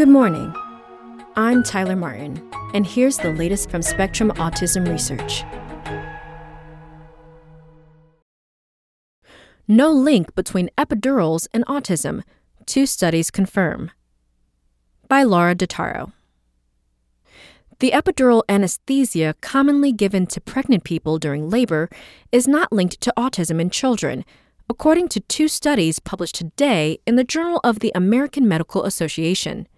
Good morning. I'm Tyler Martin, and here's the latest from Spectrum Autism Research. No link between epidurals and autism, two studies confirm. By Laura Dattaro. The epidural anesthesia commonly given to pregnant people during labor is not linked to autism in children, according to two studies published today in the Journal of the American Medical Association.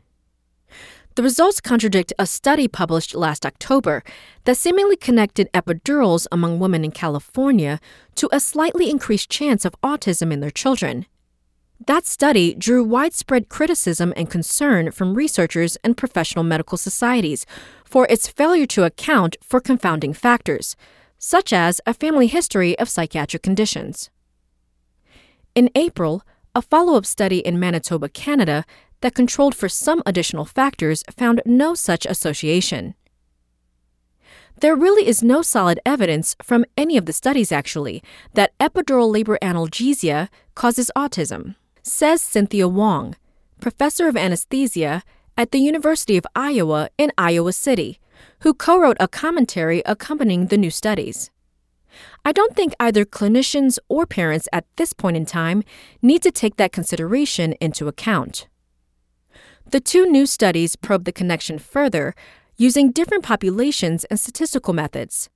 The results contradict a study published last October that seemingly connected epidurals among women in California to a slightly increased chance of autism in their children. That study drew widespread criticism and concern from researchers and professional medical societies for its failure to account for confounding factors, such as a family history of psychiatric conditions. In April, a follow up study in Manitoba, Canada, that controlled for some additional factors found no such association. There really is no solid evidence from any of the studies, actually, that epidural labor analgesia causes autism says Cynthia Wong, professor of anesthesia at the University of Iowa in Iowa City, who co wrote a commentary accompanying the new studies. I don't think either clinicians or parents at this point in time need to take that consideration into account. The two new studies probe the connection further using different populations and statistical methods.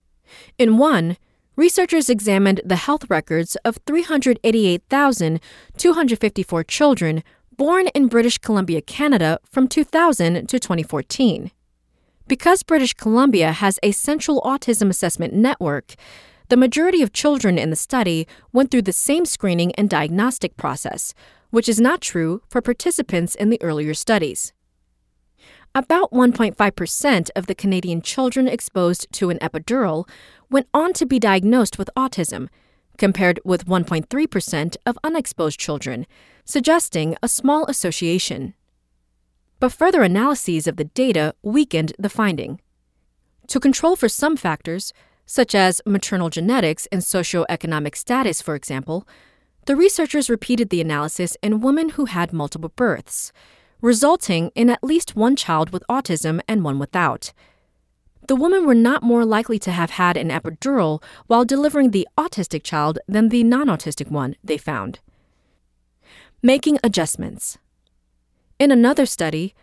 In one, researchers examined the health records of 388,254 children born in British Columbia, Canada from 2000 to 2014. Because British Columbia has a central autism assessment network, the majority of children in the study went through the same screening and diagnostic process, which is not true for participants in the earlier studies. About 1.5% of the Canadian children exposed to an epidural went on to be diagnosed with autism, compared with 1.3% of unexposed children, suggesting a small association. But further analyses of the data weakened the finding. To control for some factors, such as maternal genetics and socioeconomic status, for example, the researchers repeated the analysis in women who had multiple births resulting in at least one child with autism and one without. The women were not more likely to have had an epidural while delivering the autistic child than the non autistic one, they found. Making adjustments. In another study,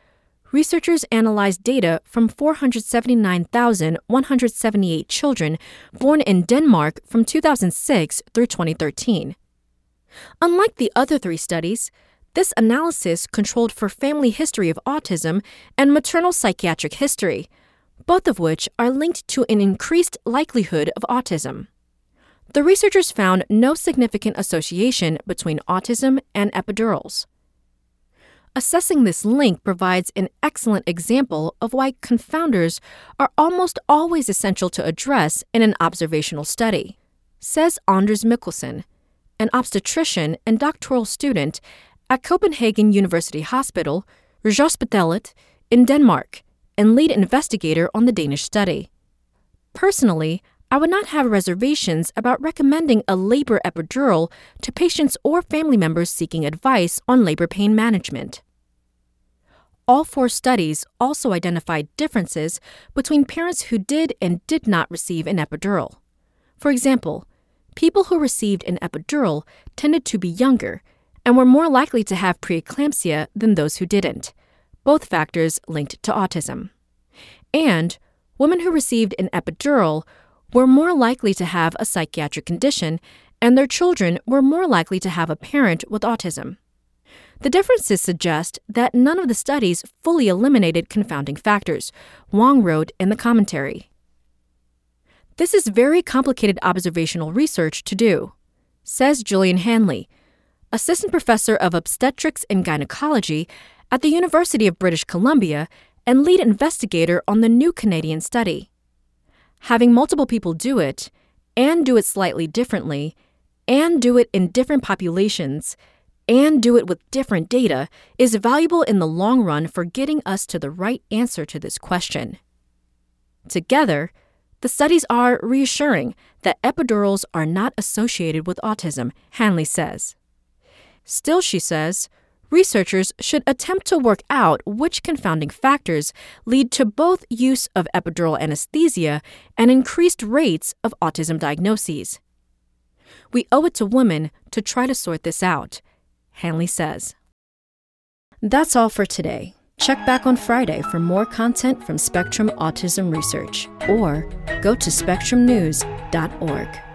researchers analyzed data from 479,178 children born in Denmark from 2006 through 2013. Unlike the other three studies, this analysis controlled for family history of autism and maternal psychiatric history, both of which are linked to an increased likelihood of autism. The researchers found no significant association between autism and epidurals. Assessing this link provides an excellent example of why confounders are almost always essential to address in an observational study, says Anders Mikkelsen, an obstetrician and doctoral student at Copenhagen University Hospital, Rigshospitalet, in Denmark, and lead investigator on the Danish study. Personally, I would not have reservations about recommending a labor epidural to patients or family members seeking advice on labor pain management. All four studies also identified differences between parents who did and did not receive an epidural. For example, people who received an epidural tended to be younger and were more likely to have preeclampsia than those who didn't, both factors linked to autism. And women who received an epidural were more likely to have a psychiatric condition, and their children were more likely to have a parent with autism. The differences suggest that none of the studies fully eliminated confounding factors, Wong wrote in the commentary. This is very complicated observational research to do, says Gillian Hanley, assistant professor of obstetrics and gynecology at the University of British Columbia and lead investigator on the new Canadian study. Having multiple people do it, and do it slightly differently, and do it in different populations, and do it with different data is valuable in the long run for getting us to the right answer to this question. Together, the studies are reassuring that epidurals are not associated with autism, Hanley says. Still, she says, researchers should attempt to work out which confounding factors lead to both use of epidural anesthesia and increased rates of autism diagnoses. We owe it to women to try to sort this out, Hanley says. That's all for today. Check back on Friday for more content from Spectrum Autism Research or go to spectrumnews.org.